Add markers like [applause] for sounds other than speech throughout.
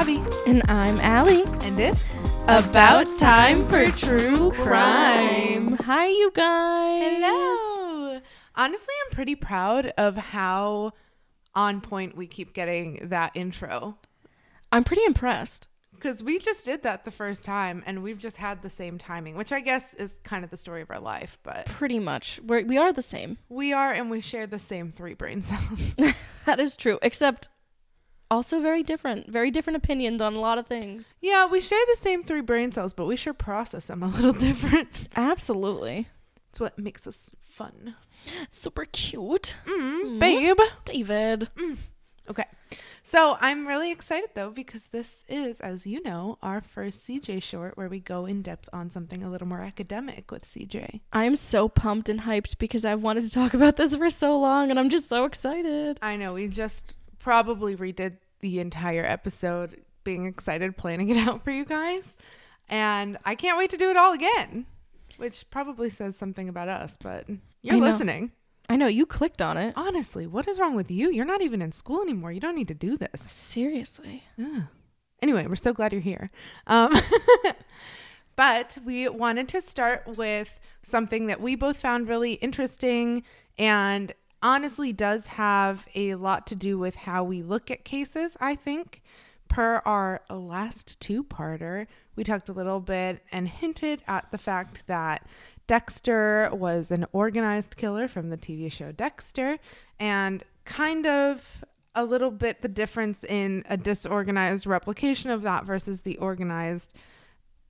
Abby. And I'm Allie. And it's About time for true crime. Hi, you guys. Hello. Honestly, I'm pretty proud of how on point we keep getting that intro. I'm pretty impressed. Because we just did that the first time and we've just had the same timing, which I guess is kind of the story of our life. But Pretty much. We're, we are the same. we are and we share the same three brain cells. [laughs] That is true. Except also very different. Very different opinions on a lot of things. yeah, we share the same three brain cells, but we sure process them a little [laughs] different. Absolutely. It's what makes us fun. Super cute. Mm, babe. David. Okay. So I'm really excited though because this is, as you know, our first CJ short where we go in depth on something a little more academic with CJ. I'm so pumped and hyped because I've wanted to talk about this for so long and I'm just so excited. I know we just probably redid the entire episode, being excited, planning it [laughs] out for you guys. And I can't wait to do it all again, which probably says something about us, but you're I listening. I know you clicked on it. Honestly, what is wrong with you? You're not even in school anymore. You don't need to do this. Seriously. Ugh. Anyway, we're so glad you're here. Um, [laughs] but we wanted to start with something that we both found really interesting and honestly does have a lot to do with how we look at cases, I think. Per our last two parter, we talked a little bit and hinted at the fact that Dexter was an organized killer from the TV show Dexter and kind of a little bit the difference in a disorganized replication of that versus the organized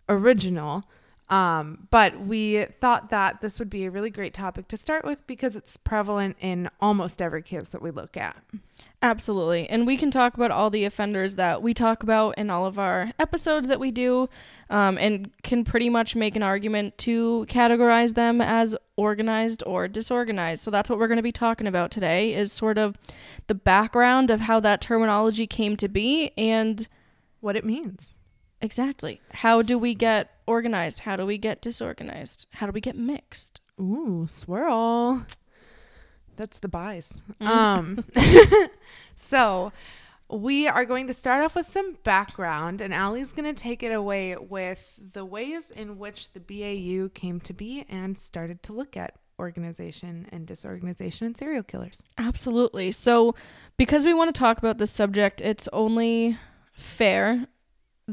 original. Um, but we thought that this would be a really great topic to start with because it's prevalent in almost every case that we look at. Absolutely. And we can talk about all the offenders that we talk about in all of our episodes that we do um, and can pretty much make an argument to categorize them as organized or disorganized. So that's what we're going to be talking about today is sort of the background of how that terminology came to be and What it means. Exactly how do we get organized? How do we get disorganized? How do we get mixed? Ooh, swirl. That's the buys. Mm. Um, [laughs] so we are going to start off with some background, and Allie's going to take it away with the ways in which the BAU came to be and started to look at organization and disorganization and serial killers. Absolutely. So, because we want to talk about this subject, it's only fair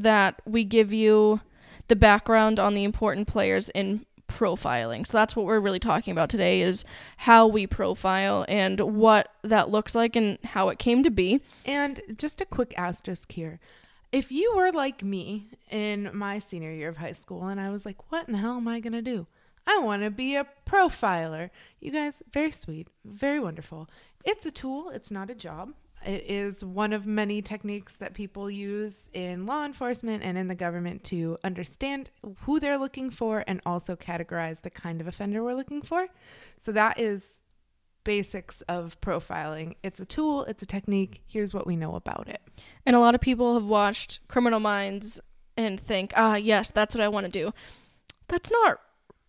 that we give you the background on the important players in profiling. So that's what we're really talking about today is how we profile and what that looks like and how it came to be. And just a quick asterisk here. If you were like me in my senior year of high school and I was like, what in the hell am I going to do? I want to be a profiler. You guys, very sweet, very wonderful. It's a tool, it's not a job. It is one of many techniques that people use in law enforcement and in the government to understand who they're looking for and also categorize the kind of offender we're looking for. So that is basics of profiling. It's a tool, it's a technique. Here's what we know about it. And a lot of people have watched Criminal Minds and think, "Ah, yes, that's what I want to do." That's not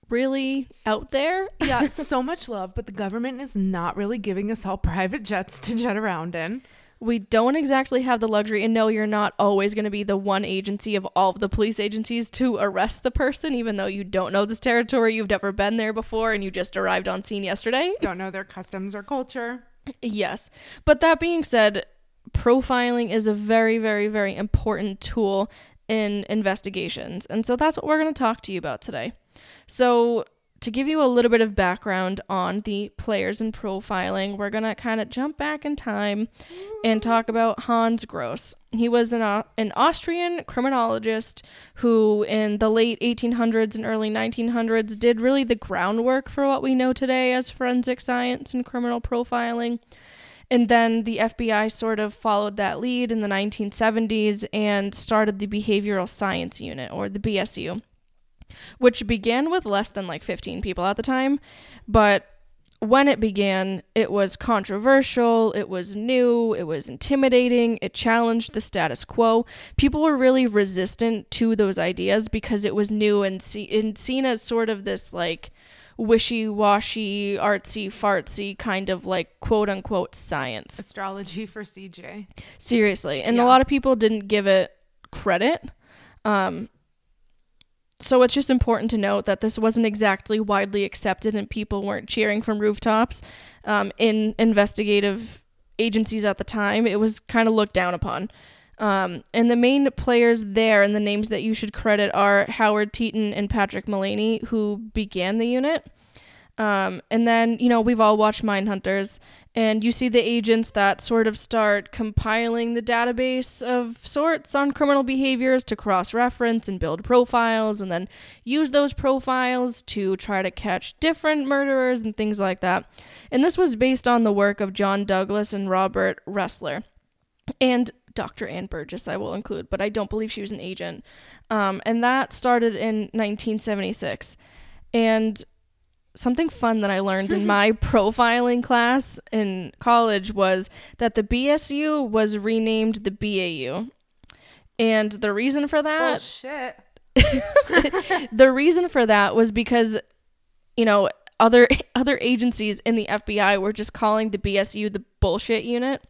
really out there. [laughs] Yeah, so much love, but the government is not really giving us all [laughs] private jets to jet around in. we don't exactly have the luxury and no you're not always going to be the one agency of all of the police agencies to arrest the person even though you don't know this territory you've never been there before and you just arrived on scene yesterday Don't know their customs or culture. yes but that being said profiling is a very very very important tool in investigations and so that's what we're going to talk to you about today so to give you a little bit of background on the players in profiling, we're going to kind of jump back in time and talk about Hans Gross. He was an, Au- an Austrian criminologist who, in the late 1800s and early 1900s, did really the groundwork for what we know today as forensic science and criminal profiling. And then the FBI sort of followed that lead in the 1970s and started the Behavioral Science Unit, or the BSU which began with less than like 15 people at the time. But when it began, it was controversial, it was new, it was intimidating, it challenged the status quo. People were really resistant to those ideas because it was new and, see- and seen as sort of this like wishy washy, artsy fartsy kind of like quote unquote science. Astrology for CJ. Seriously. And Yeah. a lot of people didn't give it credit. Um, so it's just important to note that this wasn't exactly widely accepted and people weren't cheering from rooftops um, in investigative agencies at the time. It was kind of looked down upon. Um, and the main players there and the names that you should credit are Howard Teten and Patrick Mullaney, who began the unit. Um, and then, you know, we've all watched Mindhunters, and you see the agents that sort of start compiling the database of sorts on criminal behaviors to cross reference and build profiles, and then use those profiles to try to catch different murderers and things like that. And this was based on the work of John Douglas and Robert Ressler. And Dr. Ann Burgess, I will include, but I don't believe she was an agent. Um, and that started in 1976. And something fun that I learned in [laughs] my profiling class in college was that the BSU was renamed the BAU. And the reason for that. Oh, shit. [laughs] the reason for that was because, you know, other [laughs] other agencies in the FBI were just calling the BSU the bullshit unit.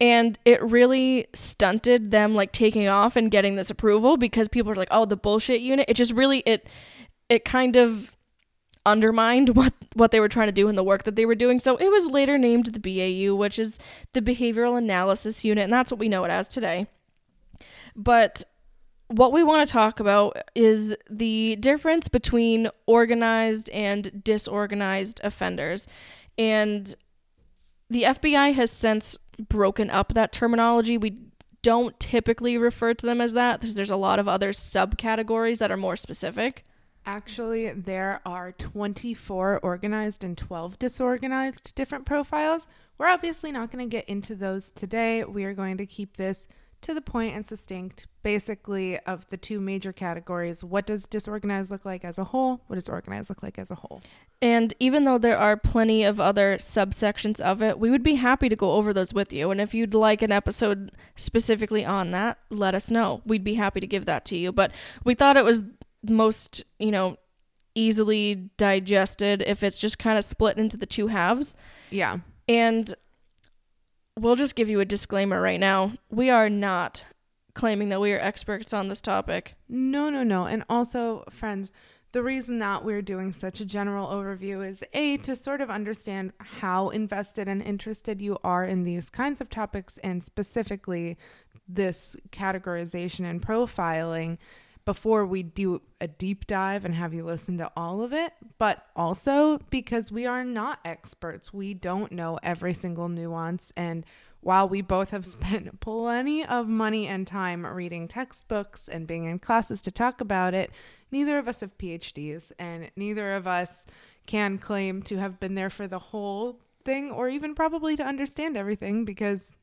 and it really stunted them like taking off and getting this approval because people were like, "Oh, the bullshit unit." It just really it it kind of undermined [laughs] what what they were trying to do in the work that they were doing. So it was later named the BAU, which is the Behavioral Analysis Unit, and that's what we know it as today. But what we want to talk about is the difference between organized and disorganized offenders. And the FBI has since broken up that terminology. We don't typically refer to them as that because there's a lot of other subcategories that are more specific. Actually, there are 24 organized and 12 disorganized different profiles. We're obviously not going to get into those today. We are going to keep this to the point and succinct, basically, of the two major categories. What does disorganized look like as a whole? What does organized look like as a whole? And even though there are plenty of other subsections of it, we would be happy to go over those with you. And if you'd like an episode specifically on that, let us know. We'd be happy to give that to you. But we thought it was most, you know, easily digested if it's just kind of split into the two halves. Yeah. And we'll just give you a disclaimer right now. We are not claiming that we are experts on this topic. No, no, no. And also, friends, the reason that we're doing such a general overview is A, to sort of understand how invested and interested you are in these kinds of topics and specifically this categorization and profiling before we do a deep dive and have you listen to all of it, but also because we are not experts. We don't know every single nuance. And while we both have [laughs] spent plenty of money and time reading textbooks and being in classes to talk about it, neither of us have PhDs and neither of us can claim to have been there for the whole thing or even probably to understand everything because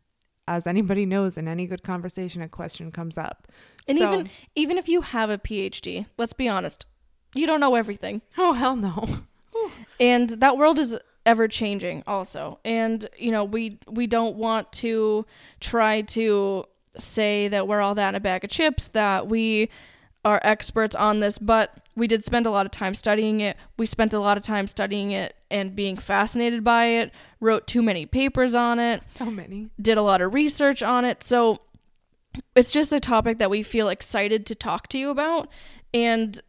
as anybody knows in any good conversation a question comes up and so, even even if you have a phd let's be honest you don't know everything oh hell no [laughs] and that world is ever changing also and you know we we don't want to try to say that we're all that in a bag of chips that we are experts on this but we did spend a lot of time studying it. We spent a lot of time studying it and being fascinated by it, wrote too many papers on it. So many. Did a lot of research on it. So it's just a topic that we feel excited to talk to you about. And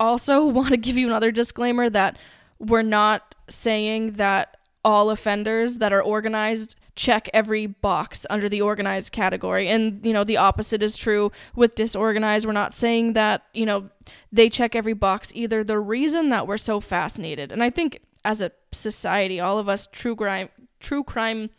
also [laughs] want to give you another disclaimer that we're not saying that all offenders that are organized check every box under the organized category. And, you know, the opposite is true with disorganized. We're not saying that, you know, they check every box either. The reason that we're so fascinated, and I think as a society, all of us true crime true crime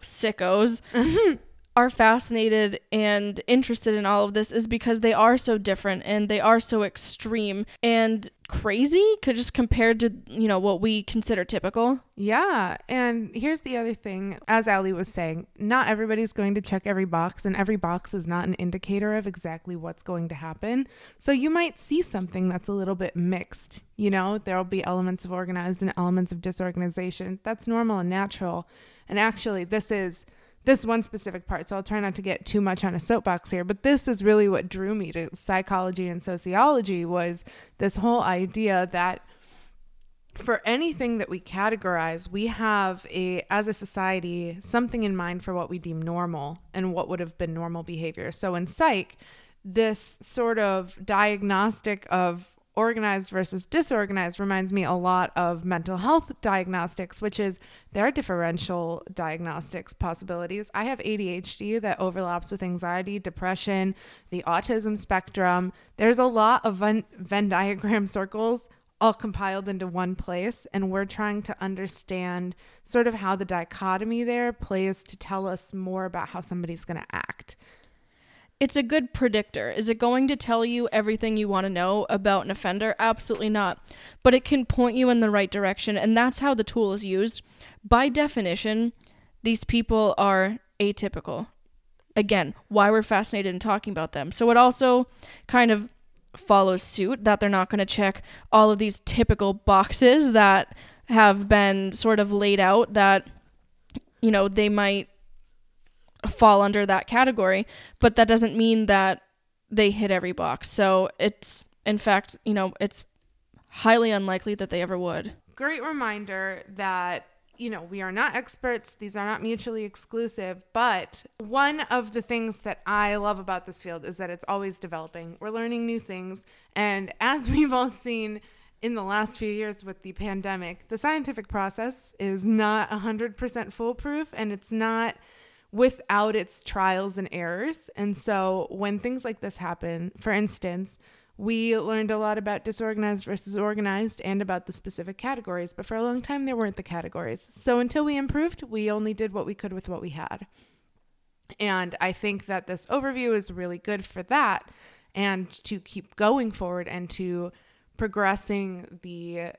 sickos [laughs] are fascinated and interested in all of this is because they are so different and they are so extreme and crazy could just compared to you know what we consider typical. Yeah and here's the other thing as Allie was saying not everybody's going to check every box and every box is not an indicator of exactly what's going to happen. So you might see something that's a little bit mixed you know there'll be elements of organized and elements of disorganization. That's normal and natural. And actually this is this one specific part. So I'll try not to get too much on a soapbox here, but this is really what drew me to psychology and sociology was this whole idea that for anything that we categorize, we have a as a society something in mind for what we deem normal and what would have been normal behavior. So in psych, this sort of diagnostic of organized versus disorganized reminds me a lot of mental health diagnostics, which is there are differential diagnostics possibilities. I have ADHD that overlaps with anxiety, depression, the autism spectrum. There's a lot of Venn, diagram [laughs] circles all compiled into one place. And we're trying to understand sort of how the dichotomy there plays to tell us more about how somebody's going to act. It's a good predictor. Is it going to tell you everything you want to know about an offender? Absolutely not. But it can point you in the right direction, and that's how the tool is used. By definition, these people are atypical. Again, why we're fascinated in talking about them. So it also kind of follows suit that they're not going to check all of these typical boxes that have been sort of laid out that you know they might fall under that category but that doesn't mean that they hit every box so it's in fact you know it's highly unlikely that they ever would great reminder that you know, we are not experts. These are not mutually exclusive. But one of the things that I love about this field is that it's always developing. We're learning new things. And as [laughs] we've all seen in the last few years with the pandemic, the scientific process is not 100% foolproof and it's not without its trials and errors. And so when things like this happen, for instance, we learned a lot about disorganized versus organized and about the specific categories, but for a long time there weren't the categories. So until we improved, we only did what we could with what we had. And I think that this overview is really good for that and to keep going forward and to progressing the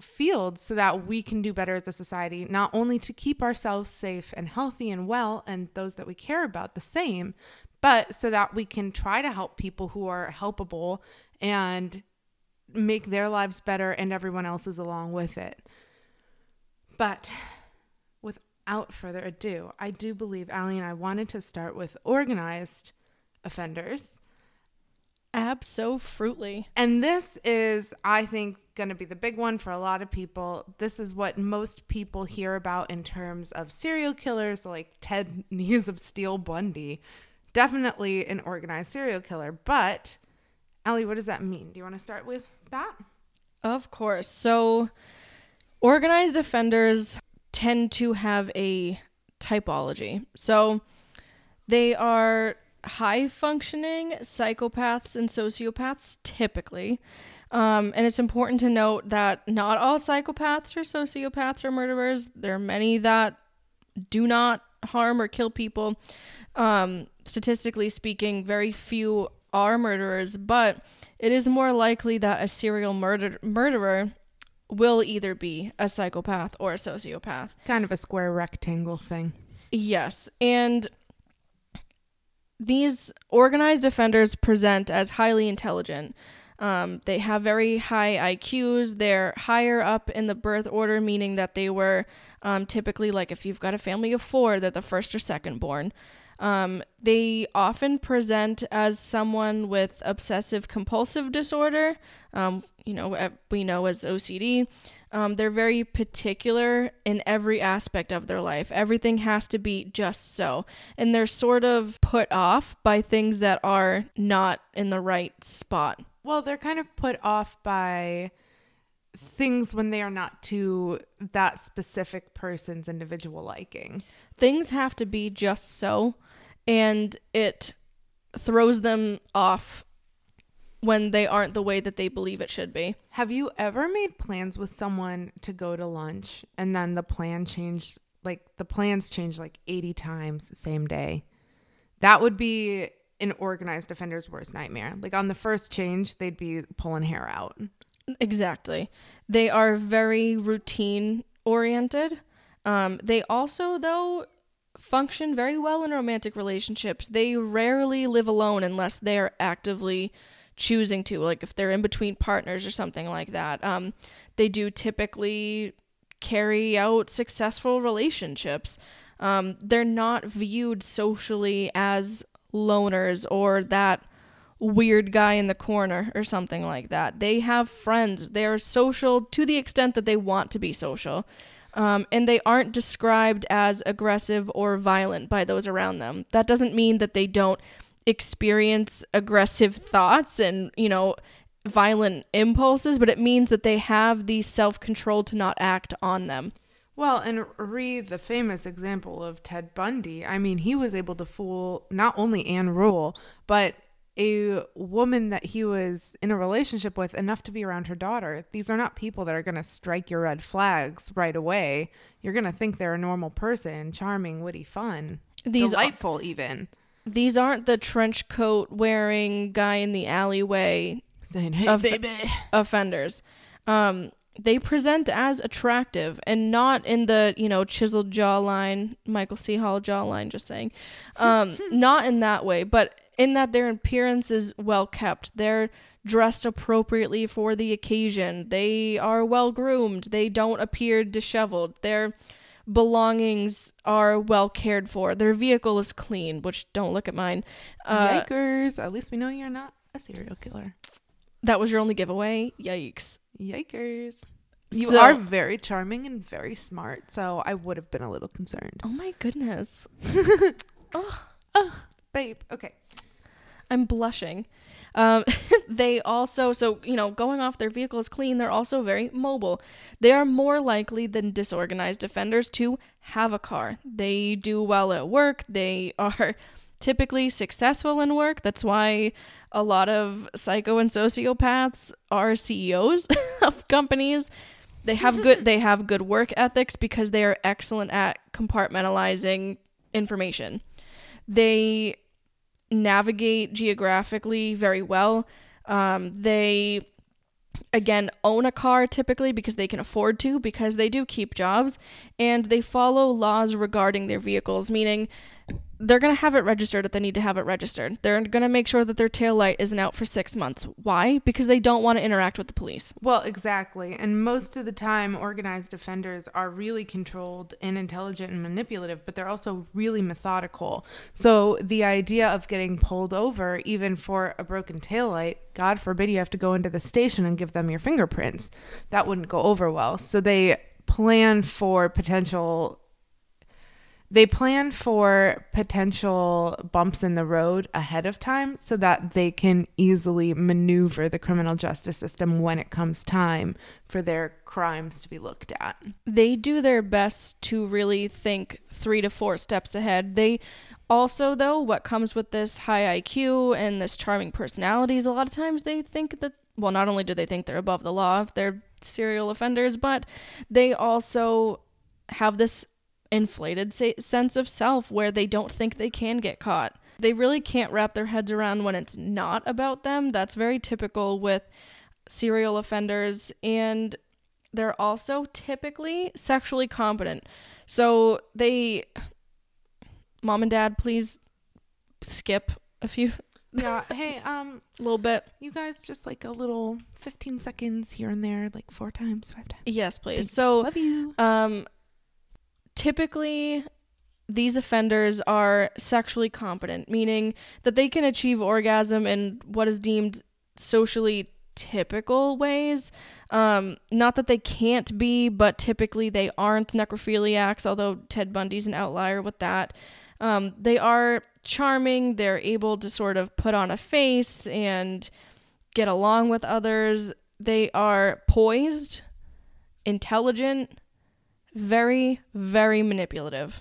field so that we can do better as a society, not only to keep ourselves safe and healthy and well and those that we care about the same, but so that we can try to help people who are helpable and make their lives better and everyone else's along with it. But without further ado, I do believe Allie and I wanted to start with organized offenders. Absolutely. And this is, I think, going to be the big one for a lot of people. This is what most people hear about in terms of serial killers like Ted [laughs] Knees of Steel Bundy, definitely an organized serial killer. But, Ellie, what does that mean? Do you want to start with that? Of course. So, organized offenders tend to have a typology. So, they are high functioning psychopaths and sociopaths typically. Um, and it's important to note that not all psychopaths or sociopaths are murderers. There are many that do not harm or kill people um, statistically speaking, very few are murderers, but it is more likely that a serial murder- murderer will either be a psychopath or a sociopath. Kind of a square rectangle thing. Yes. And these organized offenders present as highly intelligent. Um, they have very high IQs. They're higher up in the birth order, meaning that they were um, typically like if you've got a family of four, they're the first or second born. Um, they often present as someone with obsessive compulsive disorder, um, you know, we know as OCD. Um, they're very particular in every aspect of their life. Everything has to be just so. And they're sort of put off by things that are not in the right spot. Well, they're kind of put off by things when they are not to that specific person's individual liking. Things have to be just so and it throws them off when they aren't the way that they believe it should be. Have you ever made plans with someone to go to lunch and then the plan changed like the plans changed like 80 times the same day? That would be an organized offender's worst nightmare. Like on the first change, they'd be pulling hair out. Exactly. They are very routine oriented. Um, they also, though, function very well in romantic relationships. They rarely live alone unless they're actively choosing to, like if they're in between partners or something like that. Um, they do typically carry out successful relationships. Um, they're not viewed socially as loners or that weird guy in the corner or something like that. They have friends. They're social to the extent that they want to be social. Um, and they aren't described as aggressive or violent by those around them. That doesn't mean that they don't experience aggressive thoughts and, you know, violent impulses, but it means that they have the self control to not act on them. Well, and read the famous example of Ted Bundy. I mean, he was able to fool not only Ann Rule, but a woman that he was in a relationship with enough to be around her daughter. These are not people that are going to strike your red flags right away. You're going to think they're a normal person, charming, witty, fun, These delightful, even. These aren't the trench coat wearing guy in the alleyway Saying, hey, baby. offenders. Um, they present as attractive and not in the you know chiseled jawline, Michael C. Hall jawline. Just saying, um, [laughs] not in that way, but in that their appearance is well kept. They're dressed appropriately for the occasion. They are well groomed. They don't appear disheveled. Their belongings are well cared for. Their vehicle is clean, which don't look at mine. Uh, Yikers. At least we know you're not a serial killer. that was your only giveaway. Yikes. Yikers. You So- are very charming and very smart, so I would have been a little concerned. Oh my goodness. [laughs] Oh, babe, okay. I'm blushing. Um, [laughs] they also, so, you know, going off their vehicle is clean, they're also very mobile. They are more likely than disorganized offenders to have a car. They do well at work. They [laughs] are typically successful in work. That's why a lot of psycho and sociopaths are CEOs [laughs] of companies. They have good they have good work ethics because they are excellent at compartmentalizing information. They navigate geographically very well. Um, they again own a car typically because they can afford to because they do keep jobs and they follow laws regarding their vehicles meaning they're going to have it registered if they need to have it registered they're going to make sure that their tail light isn't out for six months why because they don't want to interact with the police Well, exactly. And most of the time, organized offenders are really controlled and intelligent and manipulative, but they're also really methodical. So the idea of getting pulled over, even for a broken taillight, God forbid you have to go into the station and give them your fingerprints. That wouldn't go over well. So they plan for potential they plan for potential bumps in the road ahead of time so that they can easily maneuver the criminal justice system when it comes time for their crimes to be looked at. they do their best to really think three to four steps ahead. They also, though, what comes with this high IQ and this charming personalities, a lot of times they think that, well, not only do they think they're above the law if they're serial offenders, but they also have this inflated se- sense of self where they don't think they can get caught. They really can't wrap their heads around when it's not about them. That's very typical with serial offenders and they're also typically sexually competent. So they mom and dad please skip a few Yeah, [laughs] hey, um a little bit. you guys just like a little 15 seconds here and there like four times, five times. Yes, please. Thanks. So love you. um typically these offenders are sexually competent, meaning that they can achieve orgasm in what is deemed socially typical ways. Um, not that they can't be, but typically they aren't necrophiliacs, although Ted Bundy's an outlier with that. Um, they are charming, they're able to sort of put on a face and get along with others. They are poised, intelligent, very, very manipulative.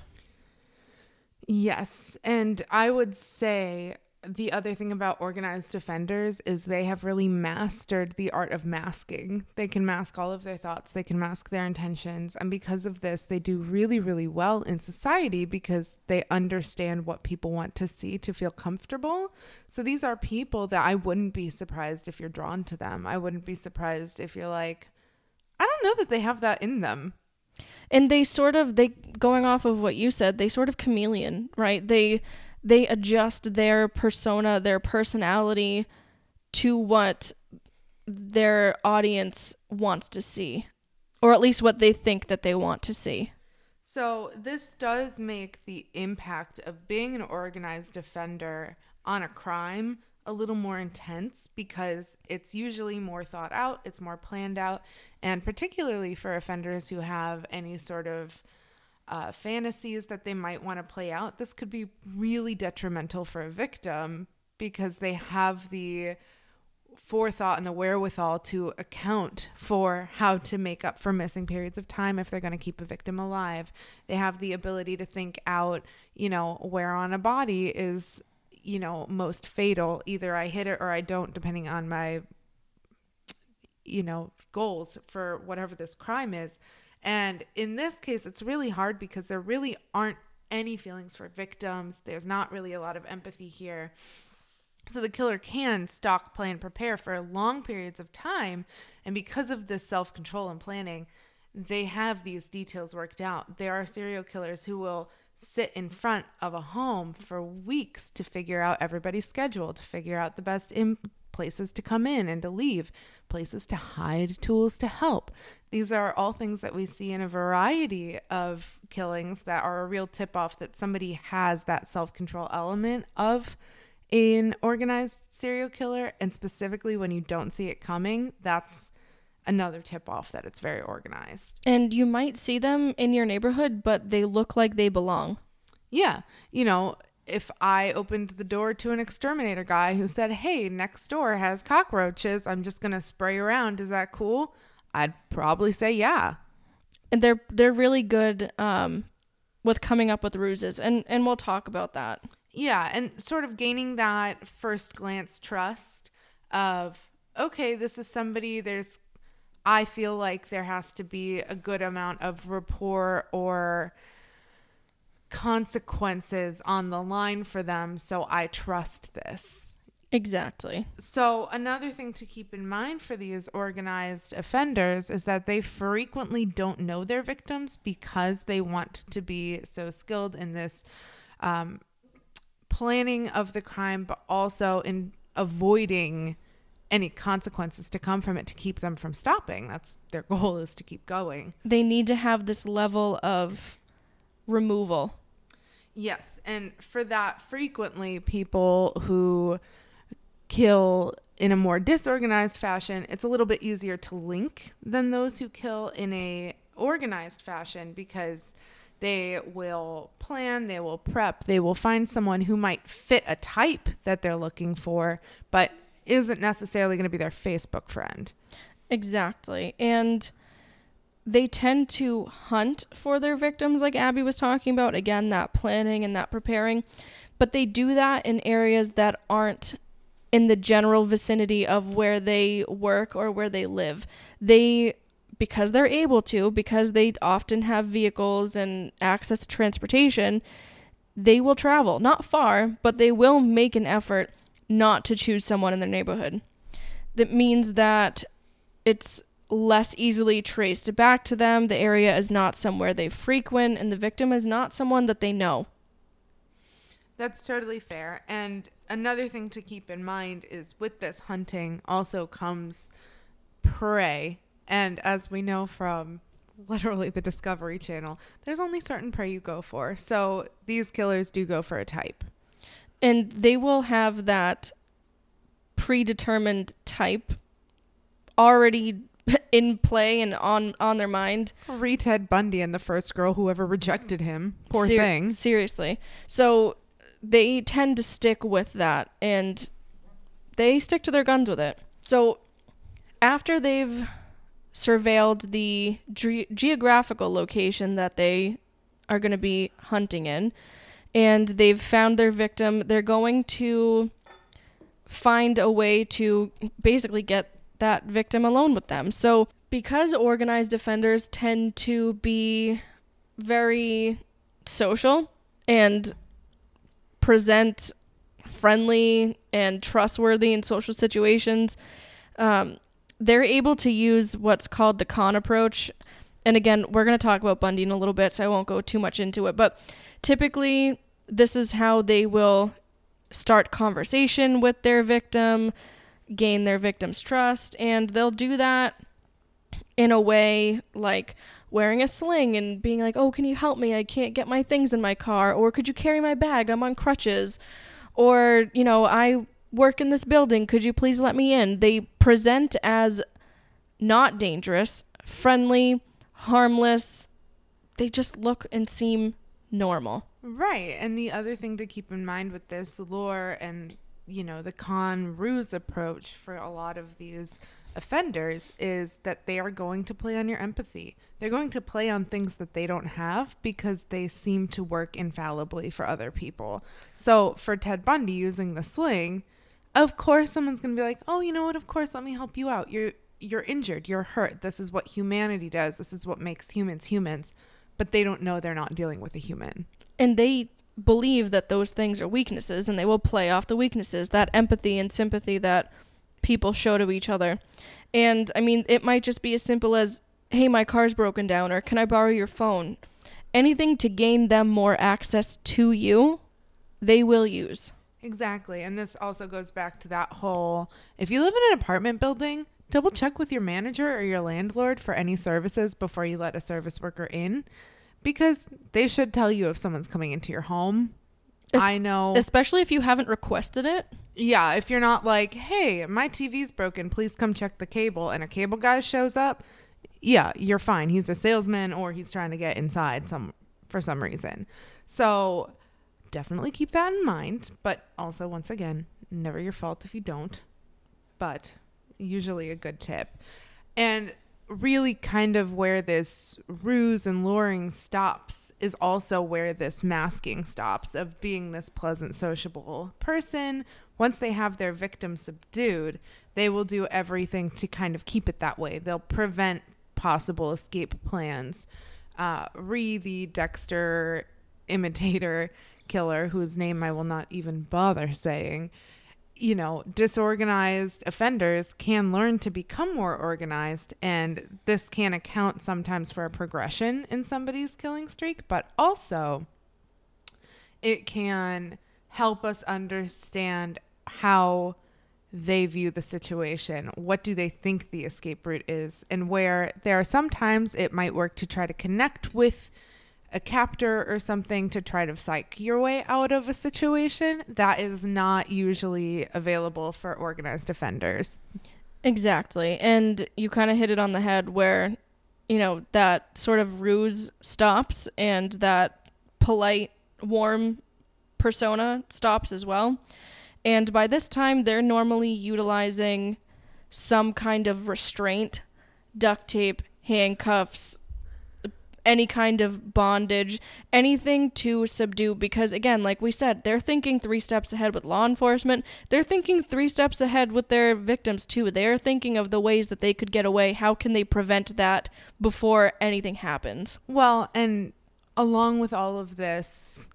Yes. And I would say the other thing about organized offenders is they have really mastered the art of masking. They can mask all of their thoughts, they can mask their intentions. And because of this, they do really, really well in society because they understand what people want to see to feel comfortable. So these are people that I wouldn't be surprised if you're drawn to them. I wouldn't be surprised if you're like, I don't know that they have that in them. And they sort of they going off of what you said they sort of chameleon right? They they adjust their persona their personality to what their audience wants to see or at least what they think that they want to see. So, this does make the impact of being an organized offender on a crime a little more intense because it's usually more thought out, it's more planned out, and particularly for offenders who have any sort of uh, fantasies that they might want to play out, this could be really detrimental for a victim because they have the forethought and the wherewithal to account for how to make up for missing periods of time if they're going to keep a victim alive. They have the ability to think out, you know, where on a body is, you know, most fatal. Either I hit it or I don't, depending on my, you know, goals for whatever this crime is. And in this case, it's really hard because there really aren't any feelings for victims. There's not really a lot of empathy here. So the killer can stalk, plan, prepare for long periods of time. And because of this self control and planning, they have these details worked out. There are serial killers who will sit in front of a home for weeks to figure out everybody's schedule, to figure out the best in places to come in and to leave, places to hide, tools to help. These are all things that we see in a variety of killings that are a real tip off that somebody has that self control element of an organized serial killer. And specifically when you don't see it coming, that's another tip off that it's very organized. And you might see them in your neighborhood, but they look like they belong. Yeah. You know, if I opened the door to an exterminator guy who said, Hey, next door has cockroaches, I'm just going to spray around. Is that cool? I'd probably say yeah. And they're they're really good um, with coming up with ruses, and and we'll talk about that. Yeah, and sort of gaining that first glance trust of okay, this is somebody there's I feel like there has to be a good amount of rapport or consequences on the line for them, so I trust this. Exactly. So, another thing to keep in mind for these organized offenders is that they frequently don't know their victims because they want to be so skilled in this um, planning of the crime, but also in avoiding any consequences to come from it to keep them from stopping. That's their goal is to keep going. They need to have this level of removal. Yes, and for that frequently people who kill in a more disorganized fashion, it's a little bit easier to link than those who kill in a organized fashion because they will plan, they will prep, they will find someone who might fit a type that they're looking for, but isn't necessarily going to be their Facebook friend. Exactly. And they tend to hunt for their victims, like Abby was talking about. Again, that planning and that preparing. But they do that in areas that aren't in the general vicinity of where they work or where they live. They because they're able to, because they often have vehicles and access to transportation, they will travel. Not far, but they will make an effort not to choose someone in their neighborhood. That means that it's less easily traced back to them. The area is not somewhere they frequent, and the victim is not someone that they know. That's totally fair. And another thing to keep in mind is with this hunting also comes prey. And as we know from [laughs] literally the Discovery Channel, there's only certain prey you go for. So these killers do go for a type. And they will have that predetermined type already in play and on on their mind. Re Ted Bundy and the first girl who ever rejected him. Poor Ser- thing. Seriously. So they tend to stick with that and they stick to their guns with it. So after they've surveilled the ge- geographical location that they are going to be hunting in and they've found their victim, they're going to find a way to basically get that victim alone with them. So because organized offenders tend to be very social and present friendly and trustworthy in social situations, um, they're able to use what's called the con approach. And again, we're going to talk about Bundy in a little bit, so I won't go too much into it. But typically, this is how they will start conversation with their victim, gain their victim's trust, and they'll do that in a way like wearing a sling and being like, "Oh, can you help me? I can't get my things in my car." Or, "Could you carry my bag? I'm on crutches." Or, you know, I work in this building. Could you please let me in? They present as not dangerous, friendly, harmless. They just look and seem normal. Right. And the other thing to keep in mind with this lore and, you know, the con ruse approach for a lot of these offenders is that they are going to play on your empathy. They're going to play on things that they don't have because they seem to work infallibly for other people. So for Ted Bundy using the sling, of course someone's going to be like, "Oh, you know what? Of course, let me help you out. You're you're injured. You're hurt. This is what humanity does. This is what makes humans humans." But they don't know they're not dealing with a human. And they believe that those things are weaknesses and they will play off the weaknesses, that empathy and sympathy that people show to each other. And I mean, it might just be as simple as, hey, my car's broken down, or can I borrow your phone? Anything to gain them more access to you, they will use. Exactly. And this also goes back to that whole if you live in an apartment building, double check with your manager or your landlord for any services before you let a service worker in because they should tell you if someone's coming into your home. Es- I know. Especially if you haven't requested it. Yeah, if you're not like, hey, my TV's broken, please come check the cable, and a cable guy shows up, yeah, you're fine. He's a salesman or he's trying to get inside some for some reason. So definitely keep that in mind. But also, once again, never your fault if you don't. But usually a good tip. And really kind of where this ruse and luring stops is also where this masking stops of being this pleasant sociable person. Once they have their victim subdued they will do everything to kind of keep it that way. They'll prevent possible escape plans. Uh, re the dexter imitator killer whose name i will not even bother saying you know, disorganized offenders can learn to become more organized. And this can account sometimes for a progression in somebody's killing streak, but also it can help us understand how they view the situation. What do they think the escape route is? And where there are sometimes it might work to try to connect with a captor or something to try to psych your way out of a situation that is not usually available for organized offenders. Exactly. And you kind of hit it on the head where, you know, that sort of ruse stops and that polite, warm persona stops as well. And by this time, they're normally utilizing some kind of restraint, duct tape, handcuffs, any kind of bondage, anything to subdue. Because again, like we said, they're thinking three steps ahead with law enforcement. They're thinking three steps ahead with their victims too. They're thinking of the ways that they could get away. How can they prevent that before anything happens? Well, and along with all of this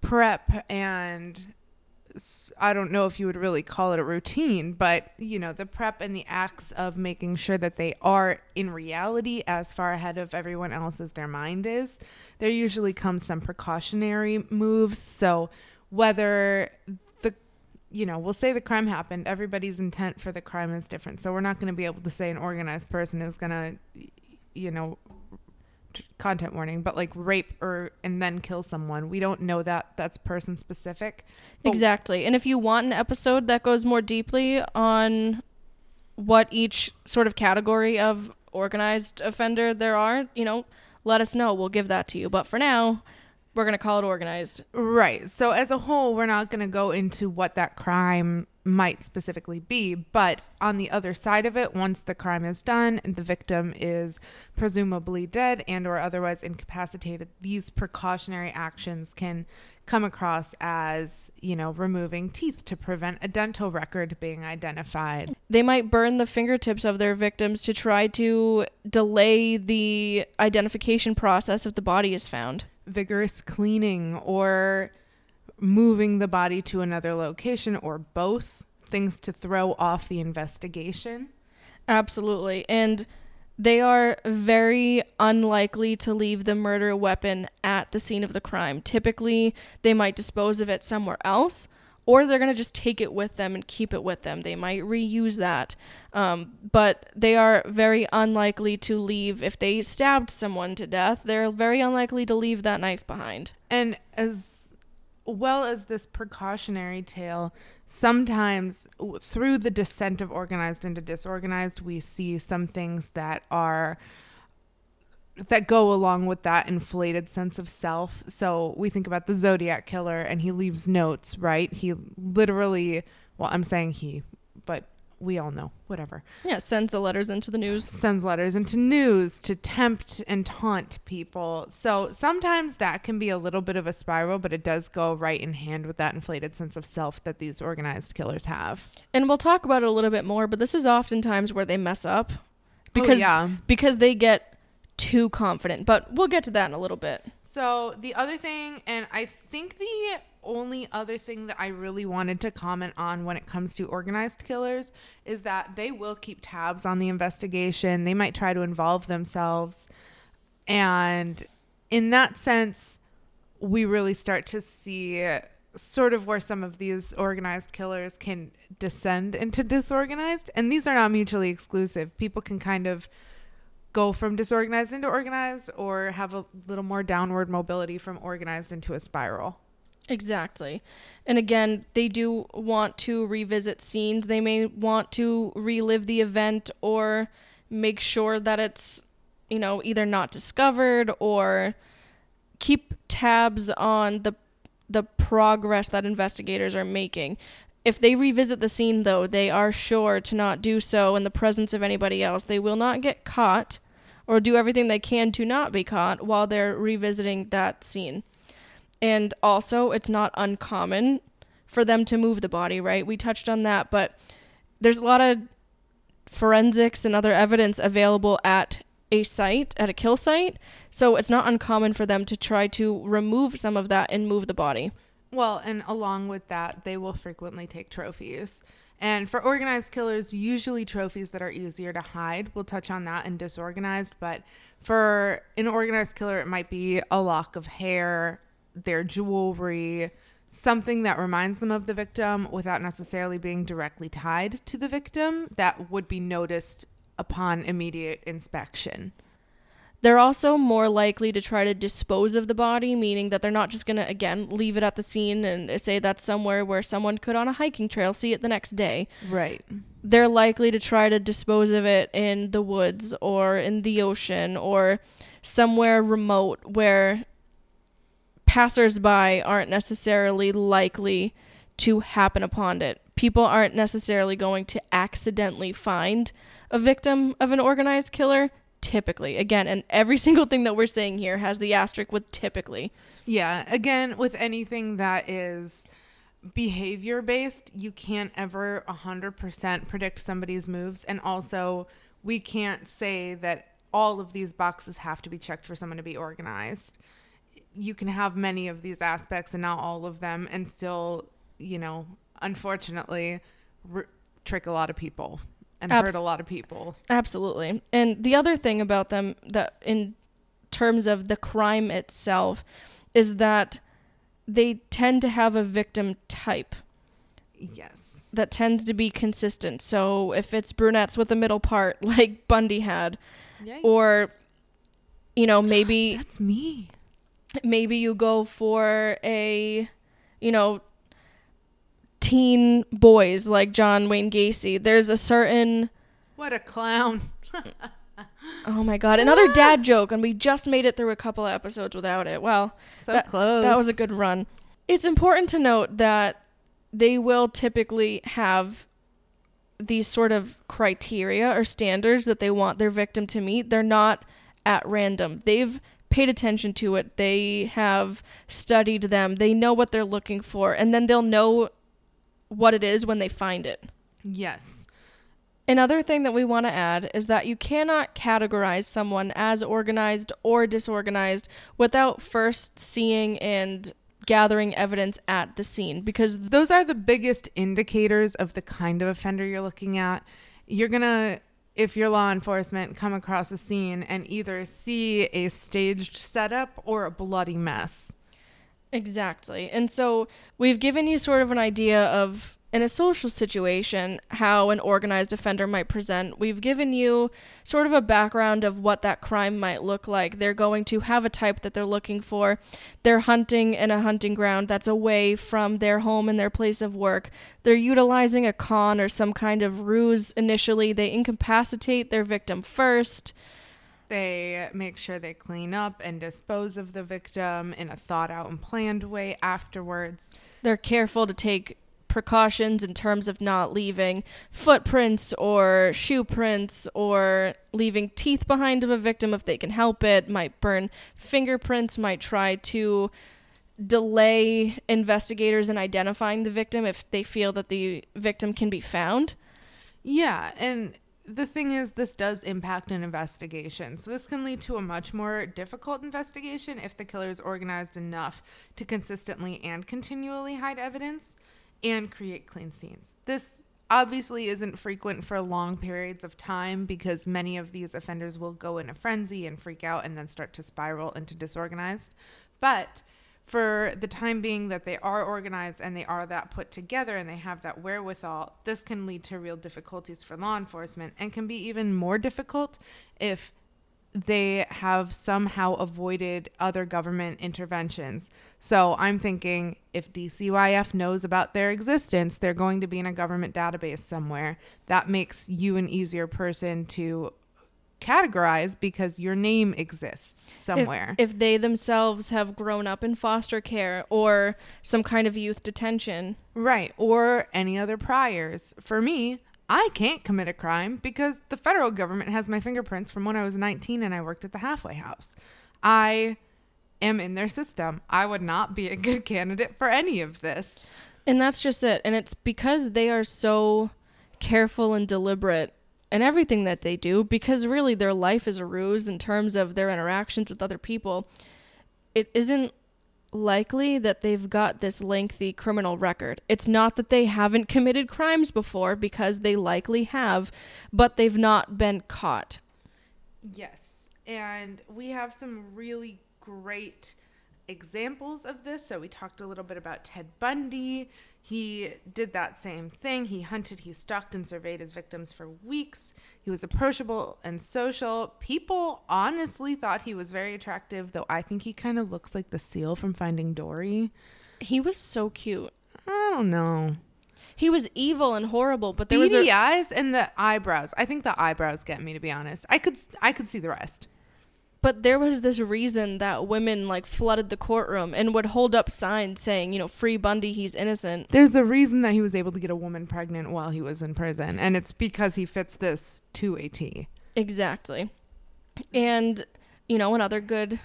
prep and I don't know if you would really call it a routine, but you know, the prep and the acts of making sure that they are in reality as far ahead of everyone else as their mind is. There usually comes some precautionary moves. So whether the you know, we'll say the crime happened, everybody's intent for the crime is different. So we're not going to be able to say an organized person is going to you know, content warning, but like rape or and then kill someone. We don't know that that's person specific. Exactly. And if you want an episode that goes more deeply on what each sort of category of organized offender there are, you know, let us know. We'll give that to you. But for now, we're going to call it organized. Right. So as a whole, we're not going to go into what that crime might specifically be. But on the other side of it, once the crime is done and the victim is presumably dead and or otherwise incapacitated, these precautionary actions can come across as, you know, removing teeth to prevent a dental record being identified. They might burn the fingertips of their victims to try to delay the identification process if the body is found. Vigorous cleaning or moving the body to another location or both things to throw off the investigation. Absolutely. And they are very unlikely to leave the murder weapon at the scene of the crime. Typically, they might dispose of it somewhere else, or they're going to just take it with them and keep it with them. They might reuse that. Um, but they are very unlikely to leave. If they stabbed someone to death, they're very unlikely to leave that knife behind. And as well as this precautionary tale, sometimes through the descent of organized into disorganized, we see some things that are that go along with that inflated sense of self. So we think about the Zodiac killer and he leaves notes, right? He literally, well, I'm saying he, but we all know, whatever. Yeah, send the letters into the news. Sends letters into news to tempt and taunt people. So sometimes that can be a little bit of a spiral, but it does go right in hand with that inflated sense of self that these organized killers have. And we'll talk about it a little bit more, but this is oftentimes where they mess up Because because yeah. because they get too confident. But we'll get to that in a little bit. So the other thing, and I think the only other thing that I really wanted to comment on when it comes to organized killers is that they will keep tabs on the investigation. They might try to involve themselves. And in that sense, we really start to see sort of where some of these organized killers can descend into disorganized. And these are not mutually exclusive. People can kind of go from disorganized into organized or have a little more downward mobility from organized into a spiral. Exactly. And again, they do want to revisit scenes. They may want to relive the event or make sure that it's, you know, either not discovered or keep tabs on the the progress that investigators are making. If they revisit the scene though, they are sure to not do so in the presence of anybody else. They will not get caught or do everything they can to not be caught while they're revisiting that scene. And also, it's not uncommon for them to move the body, right? We touched on that, but there's a lot of forensics and other evidence available at a site, at a kill site. So it's not uncommon for them to try to remove some of that and move the body. Well, and along with that, they will frequently take trophies. And for organized killers, usually trophies that are easier to hide. We'll touch on that in disorganized, but for an organized killer, it might be a lock of hair, their jewelry, something that reminds them of the victim without necessarily being directly tied to the victim that would be noticed upon immediate inspection. They're also more likely to try to dispose of the body, meaning that they're not just going to, again, leave it at the scene and say that's somewhere where someone could, on a hiking trail, see it the next day. Right. They're likely to try to dispose of it in the woods or in the ocean or somewhere remote where passersby aren't necessarily likely to happen upon it. People aren't necessarily going to accidentally find a victim of an organized killer typically again and every [laughs] single thing that we're saying here has the asterisk with typically Yeah. Again, with anything that is behavior based, you can't ever 100% predict somebody's moves. And also, we can't say that all of these boxes have to be checked for someone to be organized. You can have many of these aspects and not all of them, and still, you know, unfortunately, r- trick a lot of people and Abs- hurt a lot of people. absolutely and the other thing about them that in terms of the crime itself is that they tend to have a victim type Yes. that tends to be consistent so if it's brunettes with a middle part [laughs] like bundy had or you know maybe [gasps] That's me. maybe you go for a you know teen boys like John Wayne Gacy there's a certain What a clown. [laughs] oh my god another dad joke and we just made it through a couple of episodes without it. Well So that, close. that was a good run. It's important to note that they will typically have these sort of criteria or standards that they want their victim to meet. They're not at random. They've paid attention to it. They have studied them. They know what they're looking for and then they'll know what it is when they find it Yes. Another thing that we want to add is that you cannot categorize someone as organized or disorganized without first seeing and gathering evidence at the scene because Those are the biggest indicators of the kind of offender you're looking at. You're going to, if you're law enforcement, come across a scene and either see a staged setup or a bloody mess. Exactly. And so we've given you sort of an idea of in a social situation how an organized offender might present. We've given you sort of a background of what that crime might look like. They're going to have a type that they're looking for. They're hunting in a hunting ground that's away from their home and their place of work. They're utilizing a con or some kind of ruse initially. They incapacitate their victim first. They make sure they clean up and dispose of the victim in a thought out and planned way afterwards. They're careful to take precautions in terms of not leaving footprints or shoe prints or leaving teeth behind of a victim if they can help it, might burn fingerprints, might try to delay investigators in identifying the victim if they feel that the victim can be found. Yeah, and the thing is, this does impact an investigation. So, this can lead to a much more difficult investigation if the killer is organized enough to consistently and continually hide evidence and create clean scenes. This obviously isn't frequent for long periods of time because many of these offenders will go in a frenzy and freak out and then start to spiral into disorganized. But for the time being that they are organized and they are that put together and they have that wherewithal, this can lead to real difficulties for law enforcement and can be even more difficult if they have somehow avoided other government interventions. So I'm thinking if DCYF knows about their existence, they're going to be in a government database somewhere. That makes you an easier person to categorize because your name exists somewhere. If, if, they themselves have grown up in foster care or some kind of youth detention. Right. Or any other priors. For me, I can't commit a crime because the federal government has my fingerprints from when I was 19 and I worked at the halfway house. I am in their system. I would not be a good candidate for any of this. And that's just it. And it's because they are so careful and deliberate in everything that they do because really their life is a ruse in terms of their interactions with other people. It isn't likely that they've got this lengthy criminal record. It's not that they haven't committed crimes before because they likely have, but they've not been caught. Yes. And we have some really great examples of this. So we talked a little bit about Ted Bundy. He did that same thing. He hunted, he stalked, and surveyed his victims for weeks. He was approachable and social. People honestly thought he was very attractive, though I think he kind of looks like the seal from Finding Dory. He was so cute. I don't know. He was evil and horrible, but there Beady was a, eyes and the eyebrows. I think the eyebrows get me, to be honest. I could, I could see the rest. But there was this reason that women like flooded the courtroom and would hold up signs saying, you know, free Bundy, he's innocent. There's a reason that he was able to get a woman pregnant while he was in prison, and it's because he fits this to a T. Exactly. And, you know, another good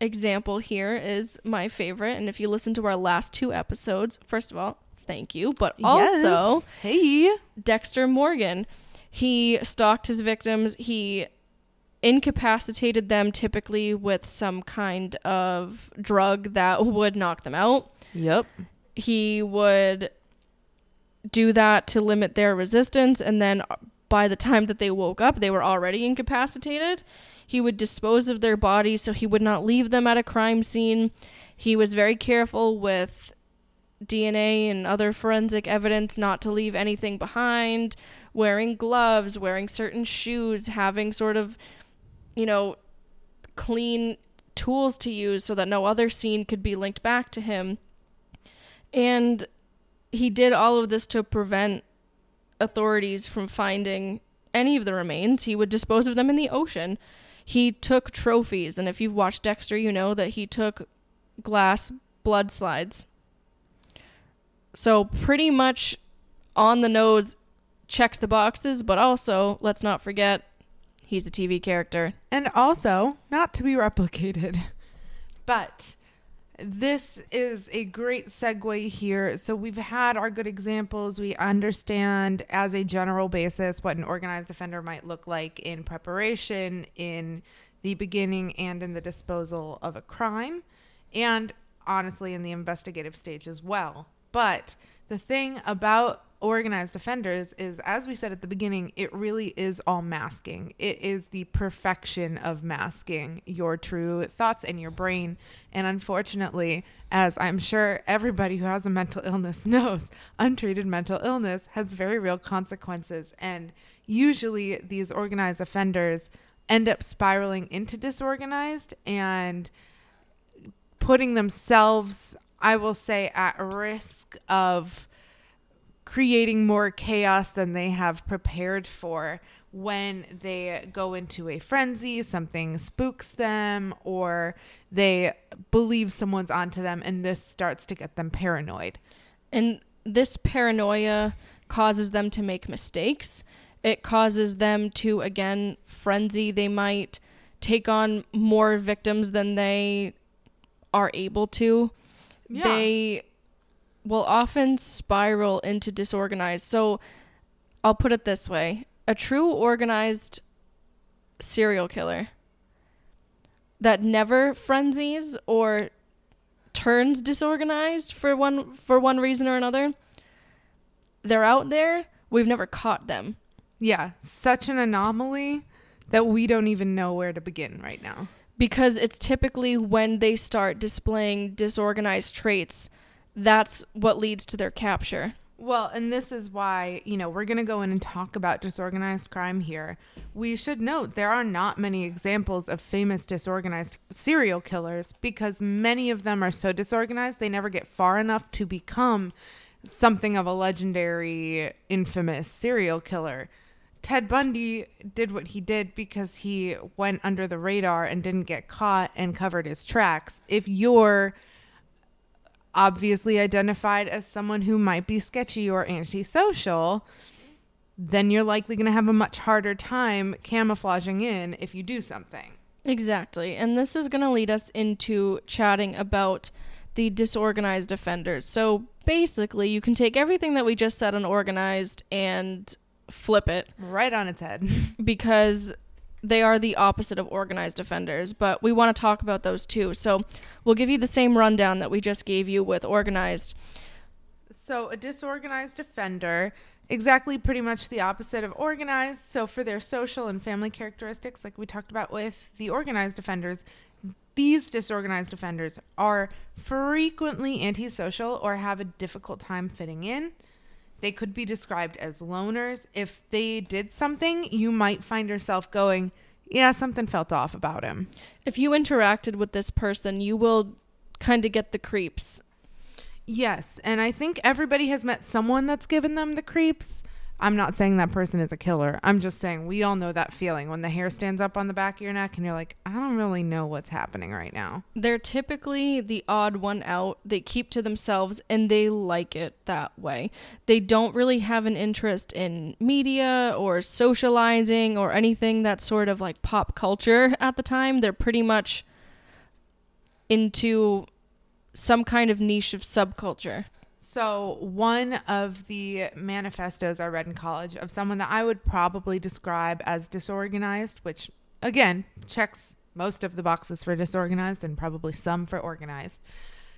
example here is my favorite. And if you listen to our last two episodes, first of all, thank you. But also, Yes. hey, Dexter Morgan. He stalked his victims. He incapacitated them typically with some kind of drug that [laughs] would knock them out. yep, He would do that to limit their resistance and then uh, by the time that they woke up they were already incapacitated. He would dispose of their bodies so he would not leave them at a crime scene. He was very careful with DNA and other forensic evidence not to leave anything behind, wearing gloves, wearing certain shoes, having sort of, you know, clean tools to use so that no other scene could be linked back to him. And he did all of this to prevent authorities from finding any of the remains. He would dispose of them in the ocean. He took trophies, and if you've watched Dexter, you know that he took glass blood slides. So, pretty much on the nose checks the boxes, but also, let's not forget, he's a TV character. and also not to be replicated. [laughs] But this is a great segue here. So we've had our good examples. We understand as a general basis what an organized offender might look like in preparation, in the beginning, and in the disposal of a crime, and honestly in the investigative stage as well. But the thing about organized offenders is, as we said at the beginning, it really is all masking. It is the perfection of masking your true thoughts and your brain. And unfortunately, as I'm sure everybody who has a mental [laughs] illness knows, untreated mental illness has very real consequences. And usually, these organized offenders end up spiraling into disorganized and putting themselves, I will say, at risk of creating more chaos than they have prepared for when they go into a frenzy, something spooks them, or they believe someone's onto them, and this starts to get them paranoid. And this paranoia causes them to make mistakes. It causes them to, again, frenzy. They might take on more victims than they are able to. Yeah. They will often spiral into disorganized. So I'll put it this way a true organized serial killer that never frenzies or turns disorganized for one for one reason or another they're out there we've never caught them Yeah, such an anomaly that we don't even know where to begin right now. because it's typically when they start displaying disorganized traits that's what leads to their capture Well, and this is why, you know, we're going to go in and talk about disorganized crime here. We should note there are not many examples of famous disorganized serial killers because many of them are so disorganized they never get far enough to become something of a legendary, infamous serial killer. Ted Bundy did what he did because he went under the radar and didn't get caught and covered his tracks. If you're obviously identified as someone who might be sketchy or antisocial, then you're likely going to have a much harder time camouflaging in if you do something. Exactly. And this is going to lead us into chatting about the disorganized offenders. So basically, you can take everything that we just said on organized and flip it Right on its head. [laughs] because they are the opposite of organized offenders, but we want to talk about those too. So we'll give you the same rundown that we just gave you with organized. So, a disorganized offender, exactly pretty much the opposite of organized. So, for their social and family characteristics, like we talked about with the organized offenders, these disorganized offenders are frequently antisocial or have a difficult time fitting in. They could be described as loners. If they did something, you might find yourself going, Yeah, something felt off about him. If you interacted with this person, you will kind of get the creeps. Yes, and I think everybody has met someone that's given them the creeps. I'm not saying that person is a killer. I'm just saying we all know that feeling when the hair stands up on the back of your neck and you're like, I don't really know what's happening right now. They're typically the odd one out. They keep to themselves and they like it that way. They don't really have an interest in media or socializing or anything that's sort of like pop culture [laughs] at the time. They're pretty much into some kind of niche of subculture. So, one of the manifestos I read in college of someone that I would probably describe as disorganized, which again checks most of the boxes for disorganized and probably some for organized.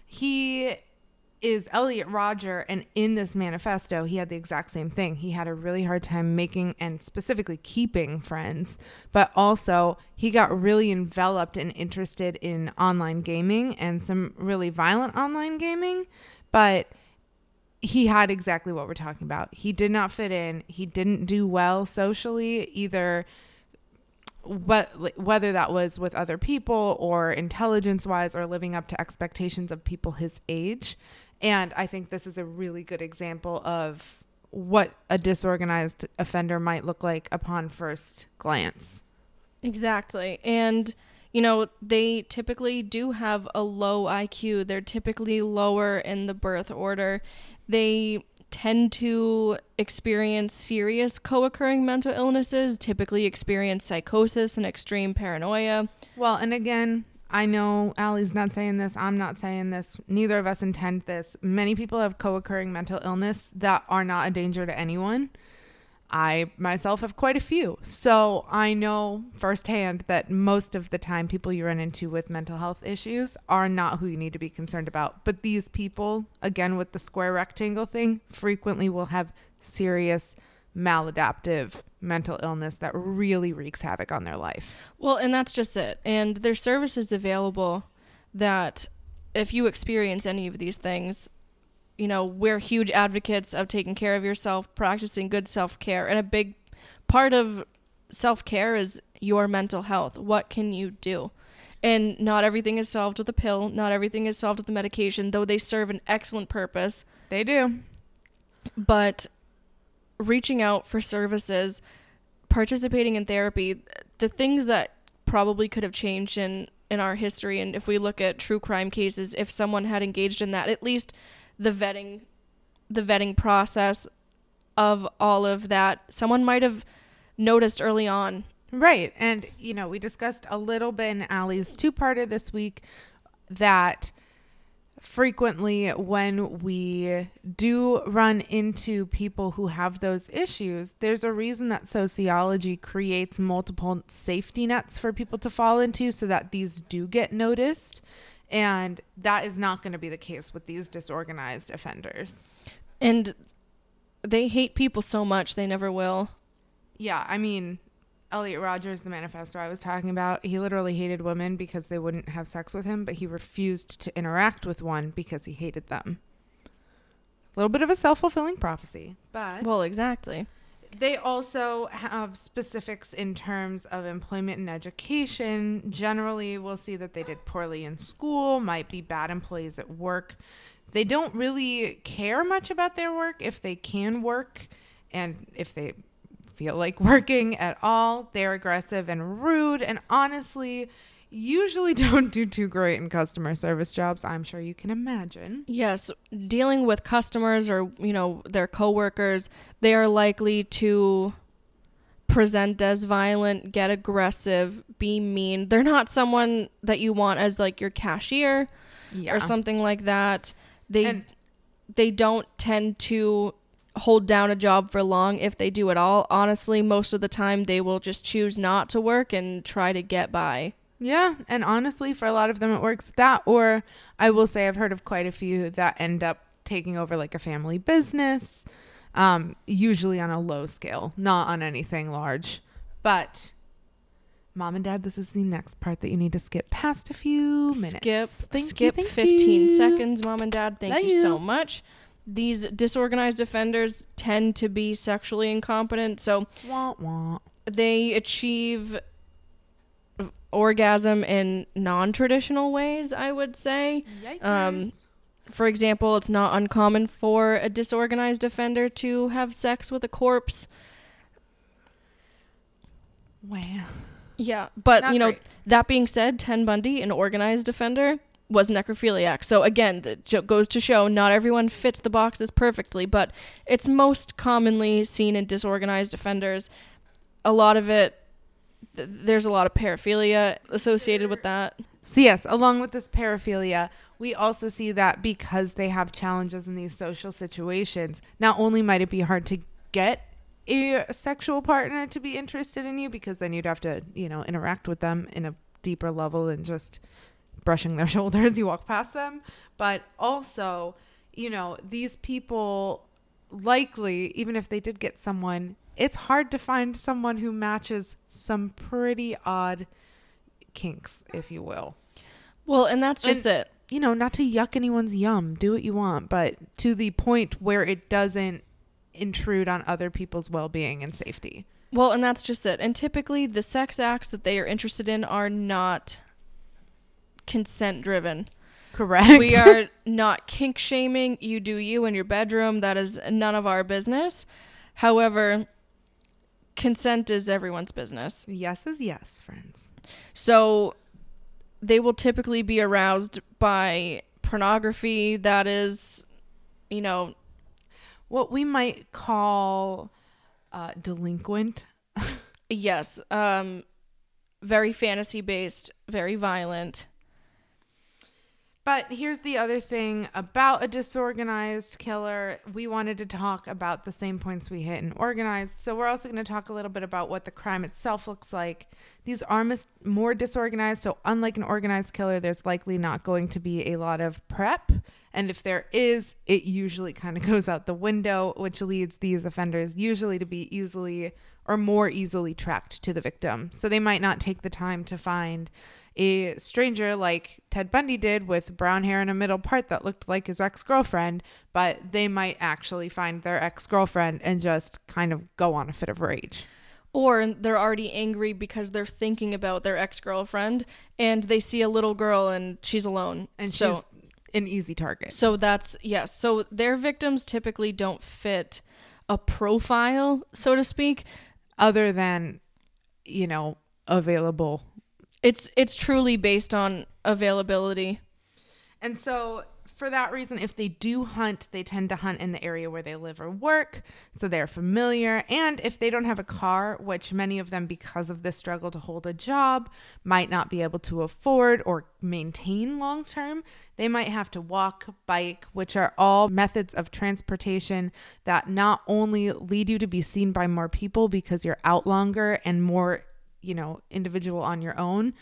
He is Elliot Rodger, and in this manifesto, he had the exact same thing. He had a really hard time making and specifically keeping friends, but also he got really enveloped and interested in online gaming and some really violent online gaming. But he had exactly what we're talking about. He did not fit in. He didn't do well socially either what whether that was with other people or intelligence wise or living up to expectations of people his age. And I think this is a really good example of what a disorganized offender might look like upon first glance. Exactly. And, you know, they typically do have a low IQ. They're typically lower in the birth order. They tend to experience serious co occurring mental illnesses, typically experience psychosis and extreme paranoia. Well, and again, I know Allie's not saying this. I'm not saying this. Neither of us intend this. Many people have co occurring mental illness that are not a danger to anyone. I myself have quite a few. So I know firsthand that most of the time, people you run into with mental health issues are not who you need to be concerned about. But these people, again, with the square rectangle thing, frequently will have serious maladaptive mental illness that really wreaks havoc on their life. Well, and that's just it. And there's services available that if you experience any of these things, you know, we're huge advocates of taking care of yourself, practicing good self care. And a big part of self care is your mental health. What can you do? And not everything is solved with a pill, not everything is solved with a medication, though they serve an excellent purpose. They do. But reaching out for services, participating in therapy, the things that probably could have changed in in our history and if we look at true crime cases if someone had engaged in that at least the vetting the vetting process of all of that someone might have noticed early on Right. And, you know, we discussed a little bit in Allie's two parter this week that frequently when we do run into people who have those issues, there's a reason that sociology creates multiple safety nets for people to fall into so that these do get noticed. And that is not going to be the case with these disorganized offenders. and they hate people so much they never will Yeah, I mean, Elliot Rodgers, the manifesto I was talking about, he literally hated women because they wouldn't have sex with him, but he refused to interact with one because he hated them. A little bit of a self fulfilling prophecy, but well exactly they also have specifics in terms of employment and education. Generally, we'll see that they did poorly in school, might be bad employees at work. They don't really care much about their work if they can work and if they feel like [laughs] working at all. They're aggressive and rude, and honestly, usually [laughs] don't do too great in customer service jobs. I'm sure you can imagine. Yes, dealing with customers or, you know, their coworkers, they are likely to present as violent, get aggressive, be mean. They're not someone that you want as like your cashier Yeah. or something like that. They And- they don't tend to hold down a job for long if they do at all. Honestly, most of the time they will just choose not to work and try to get by. Yeah, and honestly, for a lot of them, it works that, or I will say I've heard of quite a few that end up taking over like a family business, um, usually on a low scale, not on anything large. But mom and dad, this is the next part that you need to skip past a few minutes. Skip Thank you, skip thank 15 you. seconds, mom and dad. Thank Love you so much. These disorganized offenders tend to be sexually incompetent, so Wah, wah. they achieve orgasm in non-traditional ways, I would say. Um, For example, it's not uncommon for a disorganized offender to have sex with a corpse. wow. Yeah, but Not you know, great. that being said, Ted Bundy, an organized offender, was necrophiliac. So again, it goes to show not everyone fits the boxes perfectly, but it's most commonly seen in disorganized offenders. A lot of it, th- there's a lot of paraphilia associated with that. So, yes, along with this paraphilia, we also see that because they have challenges in these social situations, not only might it be hard to get a sexual partner to be interested in you because then you'd have to, you know, interact with them in a deeper level than just brushing their [laughs] shoulder as you walk past them, but also, you know, these people likely even if they did get someone, it's hard to find someone who matches some pretty odd kinks, if you will. Well, and that's just it. You know, not to yuck anyone's yum, do what you want, but to the point where it doesn't intrude on other people's well being and safety. Well, and that's just it. And typically, the sex acts that they are interested in are not consent driven. Correct. we are not kink shaming. You do you in your bedroom. That is none of our business. However, consent is everyone's business. yes is yes, friends. So they will typically be aroused by pornography that is, you know, What we might call uh, delinquent. [laughs] yes, um, very fantasy based, very violent. But here's the other thing about a disorganized killer. We wanted to talk about the same points we hit in organized. So we're also going to talk a little bit about what the crime itself looks like. These are mis- more disorganized. So, unlike an organized killer, there's likely not going to be a lot of prep. And if there is, it usually kind of [laughs] goes out the window, which leads these offenders usually to be easily or more easily tracked to the victim. So they might not take the time to find a stranger like Ted Bundy did with brown hair in a middle part that looked like his ex girlfriend, but they might actually find their ex girlfriend and just kind of go on a fit of rage. Or they're already angry because they're thinking about their ex girlfriend and they see a little girl and she's alone. And so, she's an easy target. So that's, yes. So their victims typically don't fit a profile, so to speak. Other than, you know, available it's it's truly based on availability. And so for that reason, if they do hunt, they tend to hunt in the area where they live or work, so they're familiar. And if they don't have a car, which many of them, because of this struggle to hold a job, might not be able to afford or maintain long term, they might have to walk, bike, which are all methods of transportation that not only lead you to be seen by more people because you're out longer and more you know, individual on your own,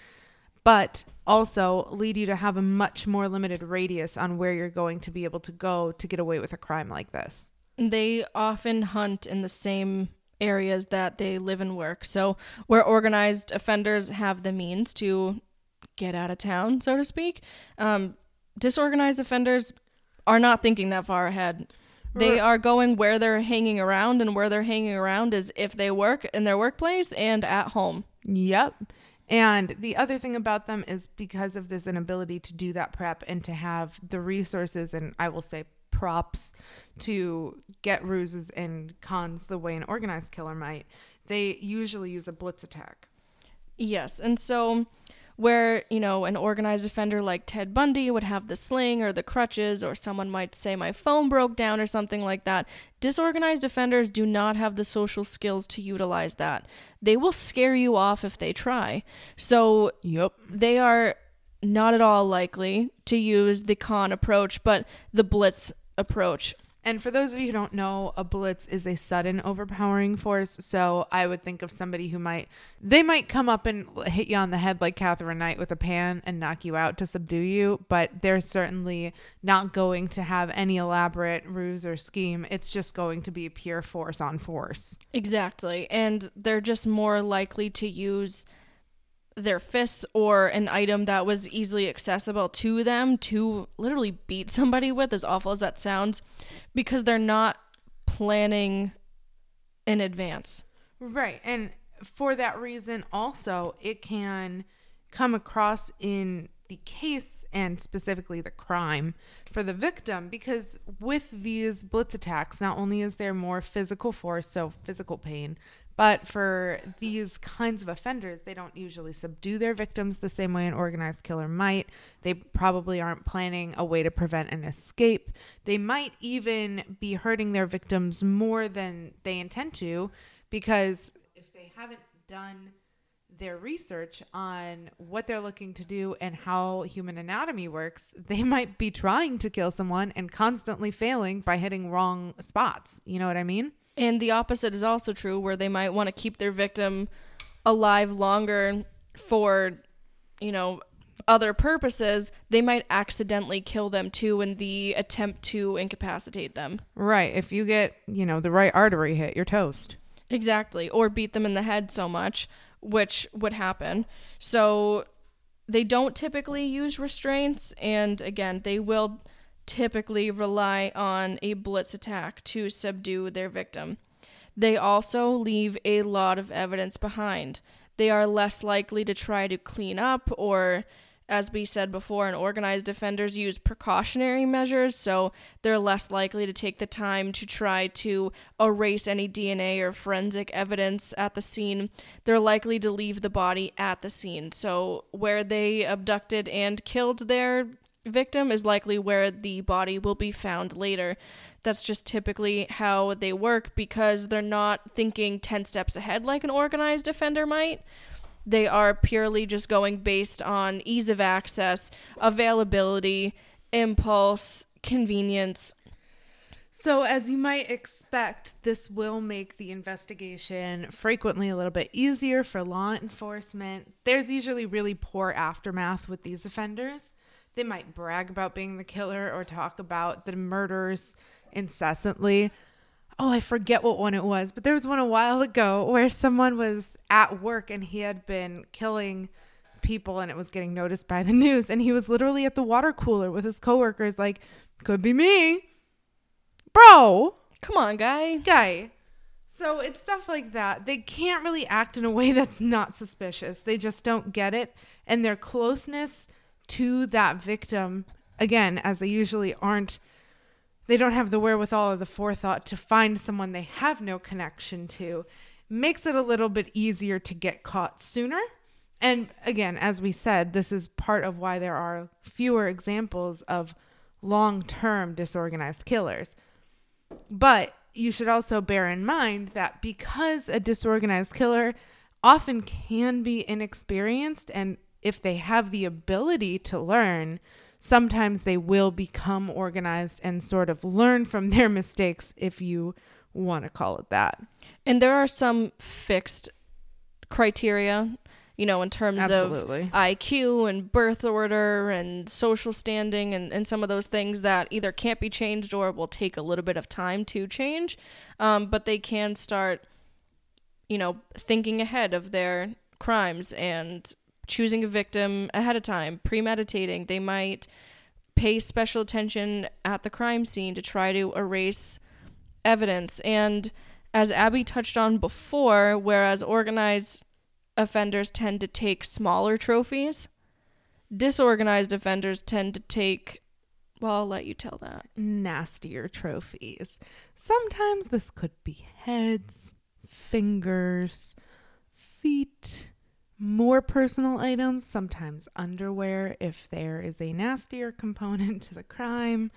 but also lead you to have a much more limited radius on where you're going to be able to go to get away with a crime like this. They often hunt in the same areas that they live and work. So, where organized offenders have the means to get out of town, so to speak, um, disorganized offenders are not thinking that far ahead. They are going where they're hanging around, and where they're hanging around is if they work in their workplace and at home. Yep. And the other thing about them is because of this inability to do that prep and to have the resources and I will say props to get ruses and cons the way an organized killer might, they usually use a blitz attack. Yes. And so where, you know, an organized offender like Ted Bundy would have the sling or the crutches, or someone might say my phone broke down or something like that. Disorganized offenders do not have the social skills to utilize that. They will scare you off if they try. So, yep. they are not at all likely to use the con approach, but the blitz approach. And for those of you who don't know, a blitz is a sudden overpowering force. So I would think of somebody who might, they might come up and hit you on the head like Katherine Knight with a pan and knock you out to subdue you, but they're certainly not going to have any elaborate ruse or scheme. It's just going to be pure force on force. Exactly. And they're just more likely to use their fists or an item that was easily accessible to them to literally beat somebody with, as awful as that sounds, because they're not planning in advance. Right. And for that reason, also, it can come across in the case and specifically the crime for the victim because with these blitz attacks, not only is there more physical force, so physical pain, but for these kinds of offenders, they don't usually subdue their victims the same way an organized killer might. They probably aren't planning a way to prevent an escape. They might even be hurting their victims more than they intend to because if they haven't done their research on what they're looking to do and how human anatomy works, [laughs] they might be trying to kill someone and constantly failing by hitting wrong spots. You know what I mean? And the opposite is also true, where they might want to keep their victim alive longer for, you know, other purposes. They might accidentally kill them too in the attempt to incapacitate them. Right. If you get, you know, the right artery hit, you're toast. Exactly. Or beat them in the head so much, which would happen. So they don't typically use restraints. And again, they will typically rely on a blitz attack to subdue their victim. They also leave a lot of evidence behind. They are less likely to try to clean up or as we said before, and organized offenders use precautionary measures, so they're less likely to take the time to try to erase any DNA or forensic evidence at the scene. They're likely to leave the body at the scene. So, where they abducted and killed their victim is likely where the body will be found later. That's just typically how they work because they're not thinking 10 steps ahead like an organized offender might. They are purely just going based on ease of access, availability, impulse, convenience. So, as you might expect, this will make the investigation frequently a little bit easier for law enforcement. There's usually really poor aftermath with these offenders. They might brag about being the killer or talk about the murders incessantly. Oh, I forget what one it was, but there was one a while ago where someone was at work and he had been killing people and it was getting noticed by the [laughs] news. And he was literally at the water cooler with his coworkers, like, could be me bro, Come on, guy. guy. So it's stuff like that. They can't really act in a way that's not suspicious. They just don't get it. And their closeness to that victim, again, as they usually aren't, they don't have the wherewithal or the forethought to find someone they have no connection to, makes it a little bit easier to get caught sooner. And again, as we said, this is part of why there are fewer examples of long term disorganized killers. But you should also bear in mind that because a disorganized killer often can be inexperienced, and if they have the ability to learn, sometimes they will become organized and sort of learn from their [laughs] mistakes, if you want to call it that. And there are some fixed criteria, you know, in terms Absolutely. of IQ and birth order and social standing and, and some of those things that either can't be changed or will take a little bit of time to change. Um, but they can start, you know, thinking ahead of their crimes and choosing a victim ahead of time, premeditating. They might pay special attention at the crime scene to try to erase evidence. And as Abby touched on before, whereas organized offenders tend to take smaller trophies, disorganized offenders tend to take, well, I'll let you tell that. Nastier trophies. Sometimes this could be heads, fingers, feet, more personal items, sometimes underwear if there is a nastier [laughs] component to the crime.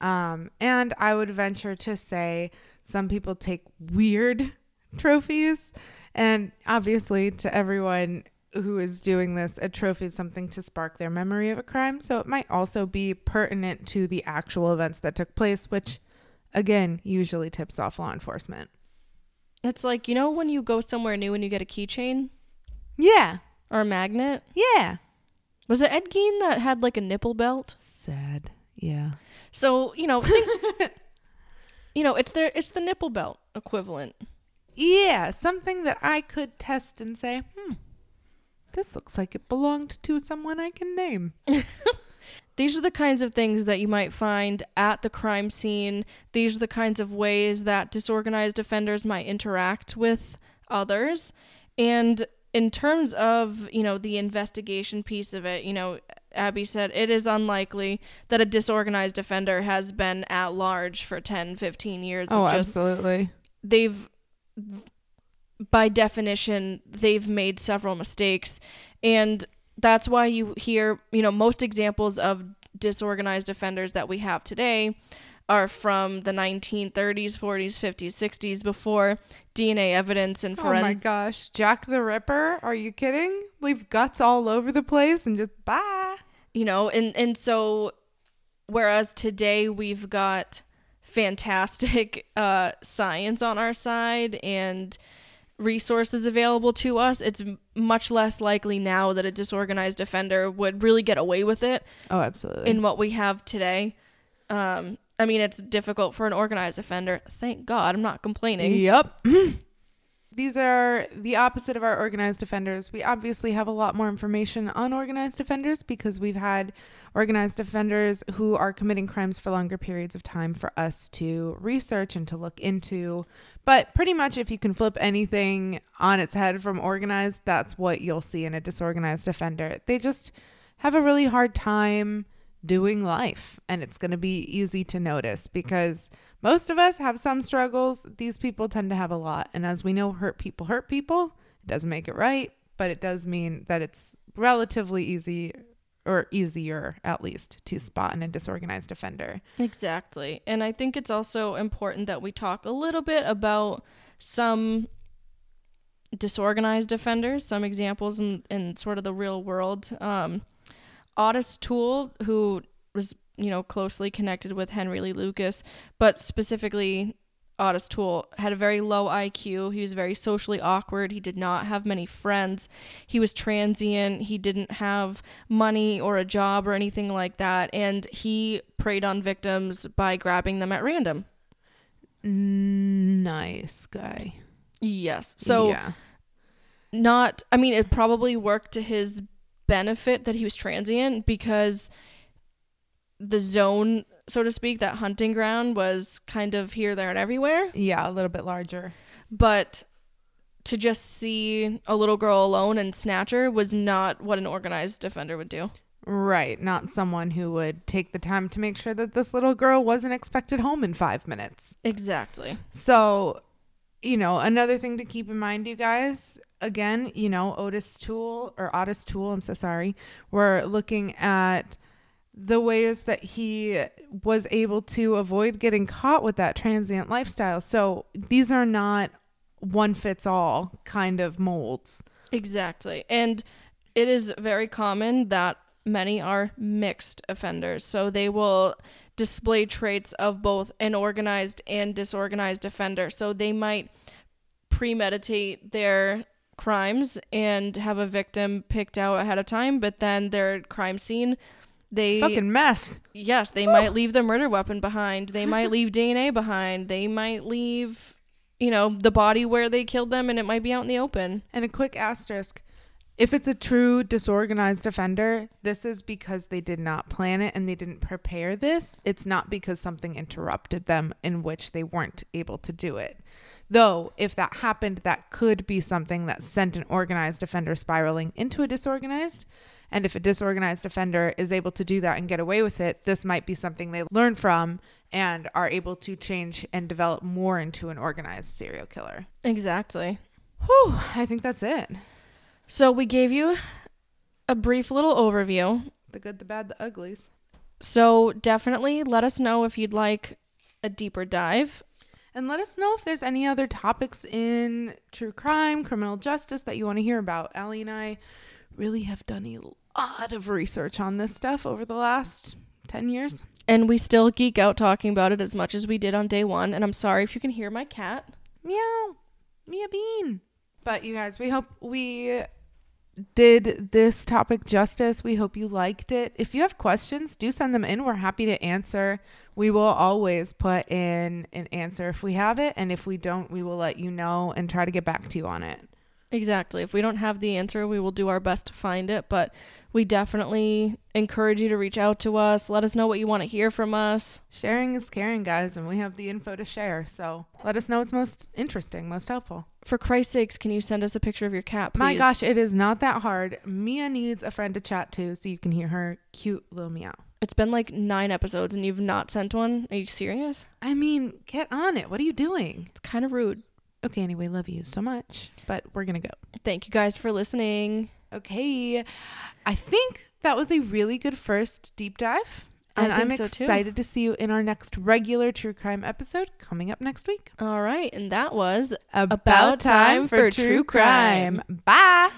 Um, and I would venture to say some people take weird [laughs] trophies. And obviously, to everyone who is doing this, a trophy is something to spark their memory of a crime. So it might also be pertinent to the actual events that took place, which again usually tips off law enforcement. It's like, you know, when you go somewhere new and you get a keychain Yeah. or a magnet? Yeah. Was it Ed Gein that had like a nipple belt? Sad. Yeah. So, you know, think, [laughs] you know, it's their it's the nipple belt equivalent. Yeah. Something that I could test and say, hmm, this looks like it belonged to someone I can name. [laughs] These are the kinds of things that you might find at the crime scene. These are the kinds of ways that disorganized offenders might interact with others. And in terms of, you know, the investigation piece of it, you know, Abby said it is unlikely that a disorganized offender has been at large for 10, 15 years. Oh, just absolutely. they've by definition they've made several mistakes and that's why you hear you know most examples of disorganized offenders that we have today are from the 1930s 40s 50s 60s before dna evidence and forensic. Oh my gosh. Jack the Ripper? Are you kidding? Leave guts all over the place and just bye. you know and and so whereas today we've got fantastic [laughs] uh science on our side and resources available to us it's much less likely now that a disorganized offender would really get away with it Oh, absolutely. in what we have today um i mean it's difficult for an organized offender thank god i'm not complaining Yep. [laughs] These are the opposite of our organized offenders. We obviously have a lot more information on organized offenders because we've had organized offenders who are committing crimes for longer periods of time for us to research and to look into. But pretty much, if you can flip anything on its head from organized, that's what you'll see in a disorganized offender. They just have a really hard time doing life, and it's going to be easy to notice because most of us have some struggles. These people tend to have a lot. And as we know, hurt people hurt people. It doesn't make it right, but it does mean that it's relatively easy or easier, at least, to spot in a disorganized offender. Exactly. And I think it's also important that we talk a little bit about some disorganized offenders. Some examples in, in sort of the real world. Um, Otis Toole, who was you know closely connected with Henry Lee Lucas, but specifically Otis Toole had a very low IQ. He was very socially awkward. He did not have many friends. He was transient. He didn't have money or a job or anything like that. And he preyed on victims by grabbing them at random. Nice guy. Yes. So, yeah. not, I mean, it probably worked to his benefit that he was transient because the zone so to speak, that hunting ground was kind of here, there, and everywhere. Yeah, a little bit larger. But to just see a little girl alone and snatch her was not what an organized defender would do. Right. Not someone who would take the time to make sure that this little girl wasn't expected home in five minutes. Exactly. So, you know, another thing to keep in mind, you guys, again, you know, Otis Toole or Otis Toole, I'm so sorry, we're looking at the ways that he was able to avoid getting caught with that transient lifestyle. So these are not one fits all kind of molds. Exactly. And it is very common that many are mixed offenders. So they will display traits of both an organized and disorganized offender. So they might premeditate their crimes and have a victim picked out ahead of time, but then their crime scene they fucking mess. Yes, they might leave the murder weapon behind. They might leave [laughs] DNA behind. They might leave, you know, the body where they killed them, and it might be out in the open. And a quick asterisk: if it's a true disorganized offender, this is because they did not plan it and they didn't prepare this. It's not because something interrupted them in which they weren't able to do it. Though, if that happened, that could be something that sent an organized offender spiraling into a disorganized. And if a disorganized offender is able to do that and get away with it, this might be something they learn from and are able to change and develop more into an organized serial killer. Exactly. Whew, I think that's it. So we gave you a brief little overview. The good, the bad, the uglies. So definitely let us know if you'd like a deeper dive. And let us know if there's any other topics in true crime, criminal justice that you want to hear about. Allie and I really have done a lot of research on this stuff over the last 10 years. And we still geek out talking about it as much as we did on day one. And I'm sorry if you can hear my cat. Meow. Mia Bean. But you guys, we hope we did this topic justice. We hope you liked it. If you have questions, do send them in. We're happy to answer. We will always put in an answer if we have it. And if we don't, we will let you know and try to get back to you on it. Exactly. If we don't have the answer, we will do our best to find it, but we definitely encourage you to reach out to us. Let us know what you want to hear from us. Sharing is caring, guys, and we have the info to share. So let us know what's most interesting, most helpful. For Christ's sakes, can you send us a picture of your cat, please? My gosh, it is not that hard. Mia needs a friend to chat to so you can hear her cute little meow. It's been like nine episodes and you've not sent one. Are you serious? I mean, get on it. What are you doing? It's kind of rude. Okay, anyway, love you so much, but we're going to go. Thank you guys for listening. Okay. I think that was a really good first deep dive. And I'm so, too. excited to see you in our next regular true crime episode coming up next week. All right. And that was About, time for true crime. Bye.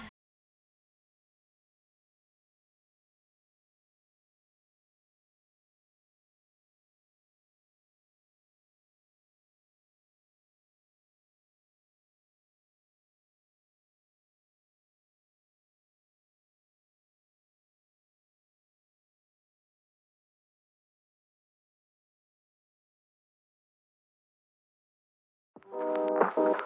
Thank